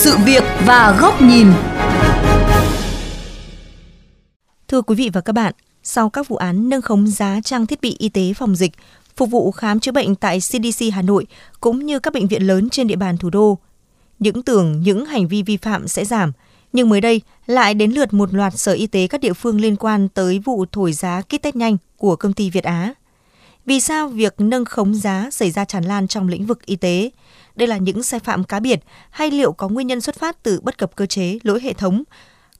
sự việc và góc nhìn. Thưa quý vị và các bạn, sau các vụ án nâng khống giá trang thiết bị y tế phòng dịch, phục vụ khám chữa bệnh tại CDC Hà Nội cũng như các bệnh viện lớn trên địa bàn thủ đô, những tưởng những hành vi vi phạm sẽ giảm, nhưng mới đây lại đến lượt một loạt sở y tế các địa phương liên quan tới vụ thổi giá kit test nhanh của công ty Việt Á. Vì sao việc nâng khống giá xảy ra tràn lan trong lĩnh vực y tế? Đây là những sai phạm cá biệt hay liệu có nguyên nhân xuất phát từ bất cập cơ chế, lỗi hệ thống?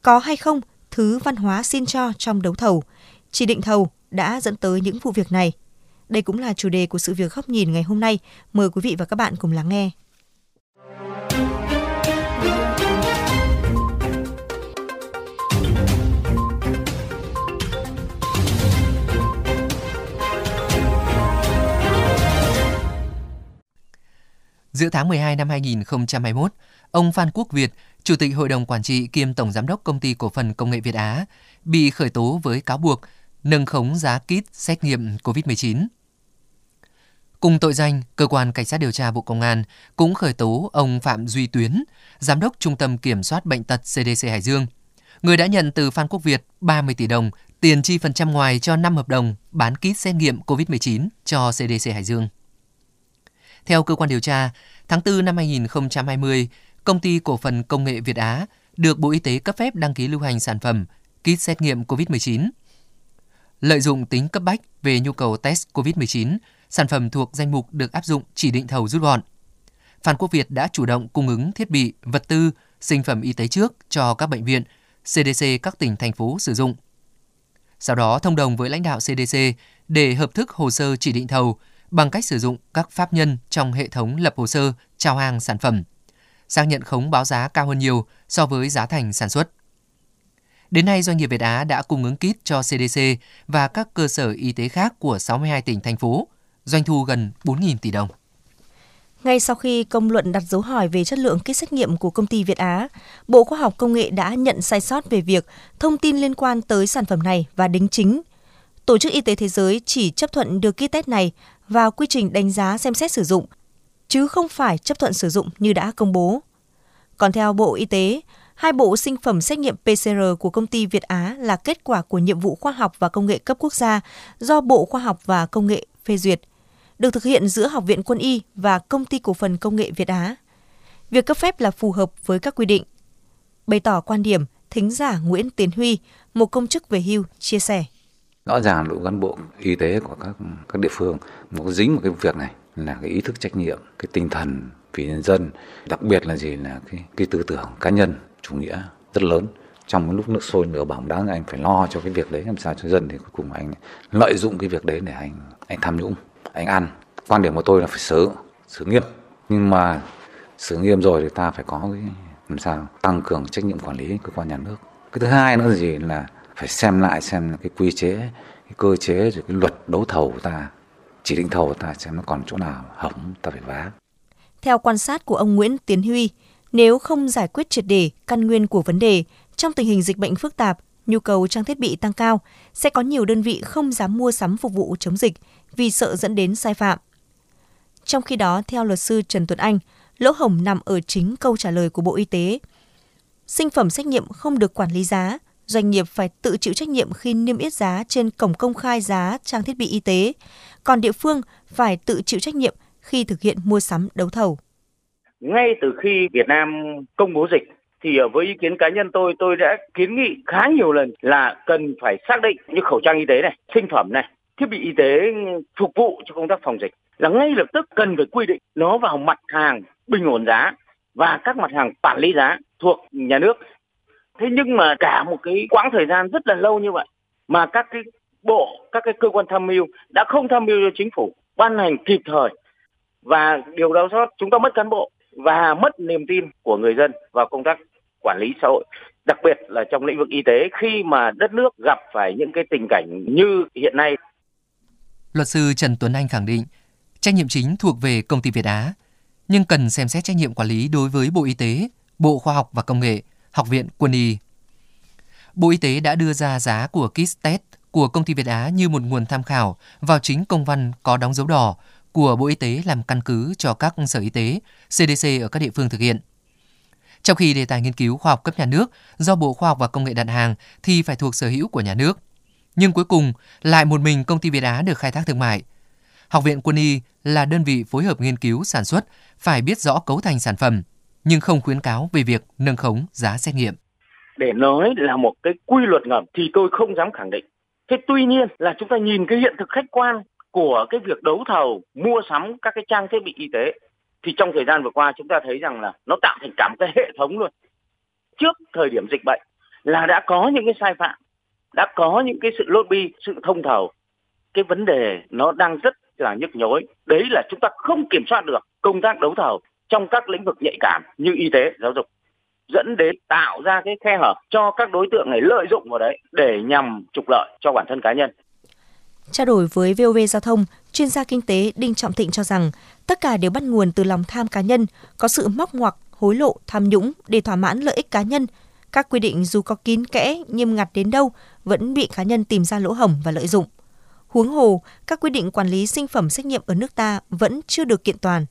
Có hay không thứ văn hóa xin cho trong đấu thầu, chỉ định thầu đã dẫn tới những vụ việc này? Đây cũng là chủ đề của sự việc góc nhìn ngày hôm nay. Mời quý vị và các bạn cùng lắng nghe. Giữa tháng 12 năm 2021, ông Phan Quốc Việt, Chủ tịch Hội đồng Quản trị kiêm Tổng Giám đốc Công ty Cổ phần Công nghệ Việt Á, bị khởi tố với cáo buộc nâng khống giá kit xét nghiệm COVID-19. Cùng tội danh, Cơ quan Cảnh sát điều tra Bộ Công an cũng khởi tố ông Phạm Duy Tuyến, Giám đốc Trung tâm Kiểm soát Bệnh tật CDC Hải Dương, người đã nhận từ Phan Quốc Việt 30 tỷ đồng tiền chi phần trăm ngoài cho 5 hợp đồng bán kit xét nghiệm COVID-19 cho CDC Hải Dương. Theo cơ quan điều tra, tháng 4 năm 2020, công ty cổ phần công nghệ Việt Á được Bộ Y tế cấp phép đăng ký lưu hành sản phẩm kit xét nghiệm COVID-19. Lợi dụng tính cấp bách về nhu cầu test COVID-19, sản phẩm thuộc danh mục được áp dụng chỉ định thầu rút gọn. Phan Quốc Việt đã chủ động cung ứng thiết bị, vật tư, sinh phẩm y tế trước cho các bệnh viện, CDC các tỉnh thành phố sử dụng. Sau đó thông đồng với lãnh đạo CDC để hợp thức hồ sơ chỉ định thầu bằng cách sử dụng các pháp nhân trong hệ thống lập hồ sơ trao hàng sản phẩm, xác nhận khống báo giá cao hơn nhiều so với giá thành sản xuất. Đến nay, doanh nghiệp Việt Á đã cung ứng kit cho CDC và các cơ sở y tế khác của 62 tỉnh, thành phố, doanh thu gần 4.000 tỷ đồng. Ngay sau khi công luận đặt dấu hỏi về chất lượng kit xét nghiệm của công ty Việt Á, Bộ Khoa học Công nghệ đã nhận sai sót về việc thông tin liên quan tới sản phẩm này và đính chính. Tổ chức Y tế Thế giới chỉ chấp thuận được kit test này vào quy trình đánh giá xem xét sử dụng, chứ không phải chấp thuận sử dụng như đã công bố. Còn theo Bộ Y tế, hai bộ sinh phẩm xét nghiệm PCR của công ty Việt Á là kết quả của nhiệm vụ khoa học và công nghệ cấp quốc gia do Bộ Khoa học và Công nghệ phê duyệt, được thực hiện giữa Học viện Quân y và Công ty Cổ phần Công nghệ Việt Á. Việc cấp phép là phù hợp với các quy định. Bày tỏ quan điểm, thính giả Nguyễn Tiến Huy, một công chức về hưu, chia sẻ rõ ràng đội cán bộ y tế của các các địa phương nó có dính một cái việc này là cái ý thức trách nhiệm, cái tinh thần vì nhân dân, đặc biệt là gì là cái cái tư tưởng cá nhân, chủ nghĩa rất lớn. Trong cái lúc nước sôi lửa bỏng đáng anh phải lo cho cái việc đấy, làm sao cho dân thì cuối cùng anh lợi dụng cái việc đấy để anh anh tham nhũng, anh ăn. Quan điểm của tôi là phải xử xử nghiêm. Nhưng mà xử nghiêm rồi thì ta phải có cái, làm sao, tăng cường trách nhiệm quản lý cơ quan nhà nước. Cái thứ hai nữa là gì là phải xem lại xem cái quy chế, cái cơ chế, rồi cái luật đấu thầu của ta, chỉ định thầu của ta xem nó còn chỗ nào hỏng, ta phải vá. Theo quan sát của ông Nguyễn Tiến Huy, nếu không giải quyết triệt đề căn nguyên của vấn đề, trong tình hình dịch bệnh phức tạp, nhu cầu trang thiết bị tăng cao, sẽ có nhiều đơn vị không dám mua sắm phục vụ chống dịch vì sợ dẫn đến sai phạm. Trong khi đó, theo luật sư Trần Tuấn Anh, lỗ hổng nằm ở chính câu trả lời của Bộ Y tế. Sinh phẩm xét nghiệm không được quản lý giá doanh nghiệp phải tự chịu trách nhiệm khi niêm yết giá trên cổng công khai giá trang thiết bị y tế, còn địa phương phải tự chịu trách nhiệm khi thực hiện mua sắm đấu thầu. Ngay từ khi Việt Nam công bố dịch thì với ý kiến cá nhân tôi tôi đã kiến nghị khá nhiều lần là cần phải xác định như khẩu trang y tế này, sinh phẩm này, thiết bị y tế phục vụ cho công tác phòng dịch là ngay lập tức cần phải quy định nó vào mặt hàng bình ổn giá và các mặt hàng quản lý giá thuộc nhà nước thế nhưng mà cả một cái quãng thời gian rất là lâu như vậy mà các cái bộ các cái cơ quan tham mưu đã không tham mưu cho chính phủ ban hành kịp thời. Và điều đau xót chúng ta mất cán bộ và mất niềm tin của người dân vào công tác quản lý xã hội. Đặc biệt là trong lĩnh vực y tế khi mà đất nước gặp phải những cái tình cảnh như hiện nay. Luật sư Trần Tuấn Anh khẳng định trách nhiệm chính thuộc về công ty Việt Á, nhưng cần xem xét trách nhiệm quản lý đối với Bộ Y tế, Bộ Khoa học và Công nghệ. Học viện Quân y. Bộ Y tế đã đưa ra giá của kit test của công ty Việt Á như một nguồn tham khảo vào chính công văn có đóng dấu đỏ của Bộ Y tế làm căn cứ cho các sở y tế, CDC ở các địa phương thực hiện. Trong khi đề tài nghiên cứu khoa học cấp nhà nước do Bộ Khoa học và Công nghệ đặt hàng thì phải thuộc sở hữu của nhà nước. Nhưng cuối cùng lại một mình công ty Việt Á được khai thác thương mại. Học viện Quân y là đơn vị phối hợp nghiên cứu sản xuất, phải biết rõ cấu thành sản phẩm, nhưng không khuyến cáo về việc nâng khống giá xét nghiệm. Để nói là một cái quy luật ngầm thì tôi không dám khẳng định. Thế tuy nhiên là chúng ta nhìn cái hiện thực khách quan của cái việc đấu thầu, mua sắm các cái trang thiết bị y tế, thì trong thời gian vừa qua chúng ta thấy rằng là nó tạo thành cả một cái hệ thống luôn trước thời điểm dịch bệnh là đã có những cái sai phạm, đã có những cái sự lobby, sự thông thầu cái vấn đề nó đang rất là nhức nhối đấy là chúng ta không kiểm soát được công tác đấu thầu trong các lĩnh vực nhạy cảm như y tế giáo dục dẫn đến tạo ra cái khe hở cho các đối tượng này lợi dụng vào đấy để nhằm trục lợi cho bản thân cá nhân Trao đổi với VOV Giao thông, chuyên gia kinh tế Đinh Trọng Thịnh cho rằng tất cả đều bắt nguồn từ lòng tham cá nhân, có sự móc ngoặc, hối lộ, tham nhũng để thỏa mãn lợi ích cá nhân. Các quy định dù có kín kẽ, nghiêm ngặt đến đâu vẫn bị cá nhân tìm ra lỗ hổng và lợi dụng. Huống hồ, các quy định quản lý sinh phẩm xét nghiệm ở nước ta vẫn chưa được kiện toàn.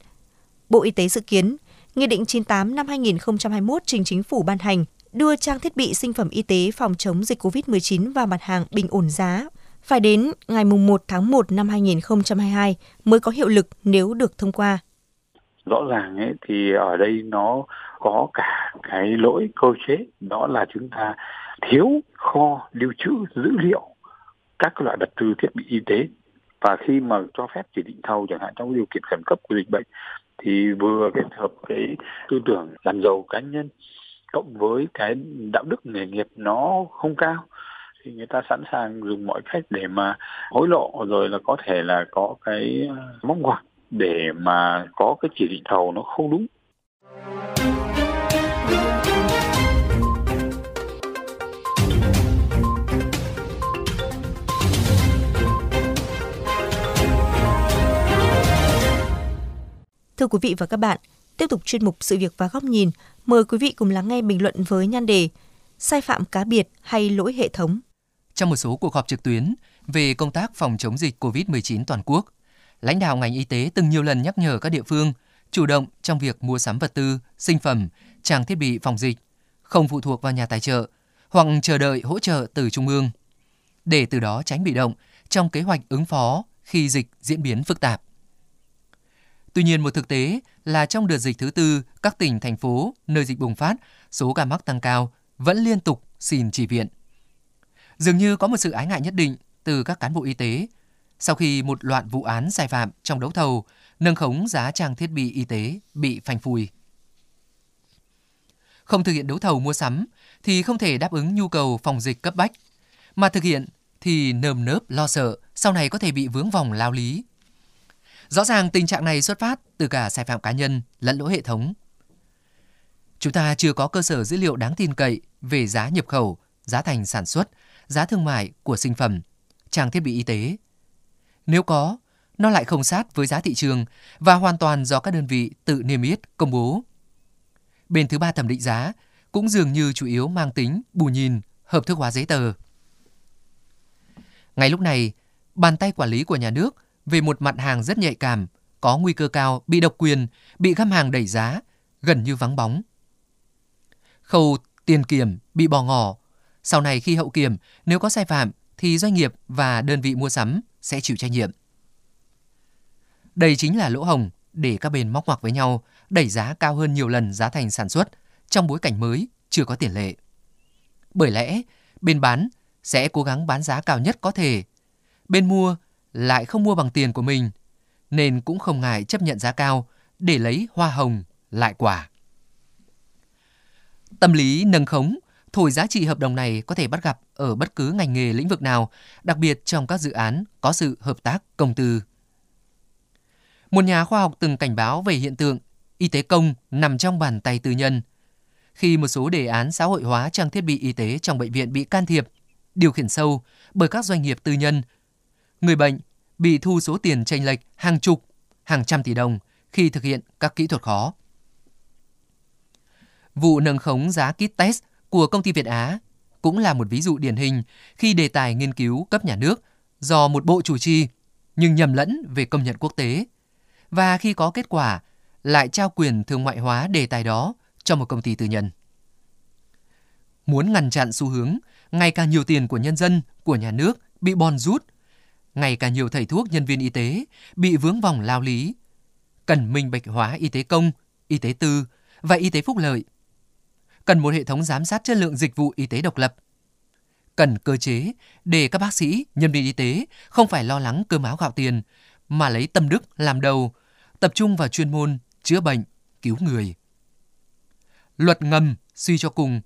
Bộ Y tế dự kiến, Nghị định 98 năm 2021 trình chính phủ ban hành đưa trang thiết bị sinh phẩm y tế phòng chống dịch COVID-19 vào mặt hàng bình ổn giá phải đến ngày 1 tháng 1 năm 2022 mới có hiệu lực nếu được thông qua. Rõ ràng ấy, thì ở đây nó có cả cái lỗi cơ chế đó là chúng ta thiếu kho lưu trữ dữ liệu các loại vật tư thiết bị y tế và khi mà cho phép chỉ định thầu chẳng hạn trong điều kiện khẩn cấp của dịch bệnh thì vừa kết hợp cái tư tưởng làm giàu cá nhân cộng với cái đạo đức nghề nghiệp nó không cao, thì người ta sẵn sàng dùng mọi cách để mà hối lộ rồi là có thể là có cái ờ, móc ngoặc để mà có cái chỉ định thầu nó không đúng. Thưa quý vị và các bạn, tiếp tục chuyên mục sự việc và góc nhìn, mời quý vị cùng lắng nghe bình luận với nhan đề Sai phạm cá biệt hay lỗi hệ thống? Trong một số cuộc họp trực tuyến về công tác phòng chống dịch COVID-19 toàn quốc, lãnh đạo ngành y tế từng nhiều lần nhắc nhở các địa phương chủ động trong việc mua sắm vật tư, sinh phẩm, trang thiết bị phòng dịch, không phụ thuộc vào nhà tài trợ hoặc chờ đợi hỗ trợ từ trung ương, để từ đó tránh bị động trong kế hoạch ứng phó khi dịch diễn biến phức tạp. Tuy nhiên một thực tế là trong đợt dịch thứ tư, các tỉnh, thành phố nơi dịch bùng phát, số ca mắc tăng cao vẫn liên tục xin chỉ viện. Dường như có một sự ái ngại nhất định từ các cán bộ y tế sau khi một loạt vụ án sai phạm trong đấu thầu nâng khống giá trang thiết bị y tế bị phanh phui. Không thực hiện đấu thầu mua sắm thì không thể đáp ứng nhu cầu phòng dịch cấp bách, mà thực hiện thì nơm nớp lo sợ sau này có thể bị vướng vòng lao lý. Rõ ràng tình trạng này xuất phát từ cả sai phạm cá nhân lẫn lỗi hệ thống. Chúng ta chưa có cơ sở dữ liệu đáng tin cậy về giá nhập khẩu, giá thành sản xuất giá thương mại của sinh phẩm, trang thiết bị y tế. Nếu có, nó lại không sát với giá thị trường và hoàn toàn do các đơn vị tự niêm yết công bố. Bên thứ ba thẩm định giá cũng dường như chủ yếu mang tính bù nhìn, hợp thức hóa giấy tờ. Ngay lúc này, bàn tay quản lý của nhà nước về một mặt hàng rất nhạy cảm, có nguy cơ cao bị độc quyền, bị găm hàng đẩy giá, gần như vắng bóng. Khâu tiền kiểm bị bỏ ngỏ sau này khi hậu kiểm, nếu có sai phạm thì doanh nghiệp và đơn vị mua sắm sẽ chịu trách nhiệm. Đây chính là lỗ hồng để các bên móc ngoặc với nhau, đẩy giá cao hơn nhiều lần giá thành sản xuất trong bối cảnh mới chưa có tiền lệ. Bởi lẽ, bên bán sẽ cố gắng bán giá cao nhất có thể. Bên mua lại không mua bằng tiền của mình, nên cũng không ngại chấp nhận giá cao để lấy hoa hồng lại quả. Tâm lý nâng khống thổi giá trị hợp đồng này có thể bắt gặp ở bất cứ ngành nghề lĩnh vực nào, đặc biệt trong các dự án có sự hợp tác công tư. Một nhà khoa học từng cảnh báo về hiện tượng y tế công nằm trong bàn tay tư nhân. Khi một số đề án xã hội hóa trang thiết bị y tế trong bệnh viện bị can thiệp, điều khiển sâu bởi các doanh nghiệp tư nhân, người bệnh bị thu số tiền tranh lệch hàng chục, hàng trăm tỷ đồng khi thực hiện các kỹ thuật khó. Vụ nâng khống giá kit test của công ty Việt Á cũng là một ví dụ điển hình khi đề tài nghiên cứu cấp nhà nước do một bộ chủ trì nhưng nhầm lẫn về công nhận quốc tế và khi có kết quả lại trao quyền thương mại hóa đề tài đó cho một công ty tư nhân. Muốn ngăn chặn xu hướng ngày càng nhiều tiền của nhân dân, của nhà nước bị bòn rút, ngày càng nhiều thầy thuốc nhân viên y tế bị vướng vòng lao lý, cần minh bạch hóa y tế công, y tế tư và y tế phúc lợi. Cần một hệ thống giám sát chất lượng dịch vụ y tế độc lập. Cần cơ chế để các bác sĩ, nhân viên y tế không phải lo lắng cơm áo gạo tiền, mà lấy tâm đức làm đầu, tập trung vào chuyên môn, chữa bệnh, cứu người. Luật ngầm suy cho cùng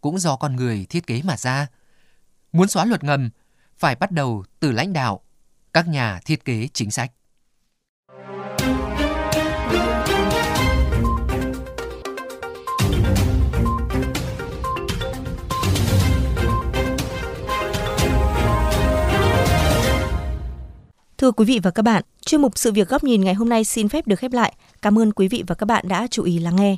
cũng do con người thiết kế mà ra. Muốn xóa luật ngầm phải bắt đầu từ lãnh đạo, các nhà thiết kế chính sách. Thưa quý vị và các bạn, chuyên mục sự việc góc nhìn ngày hôm nay xin phép được khép lại. Cảm ơn quý vị và các bạn đã chú ý lắng nghe.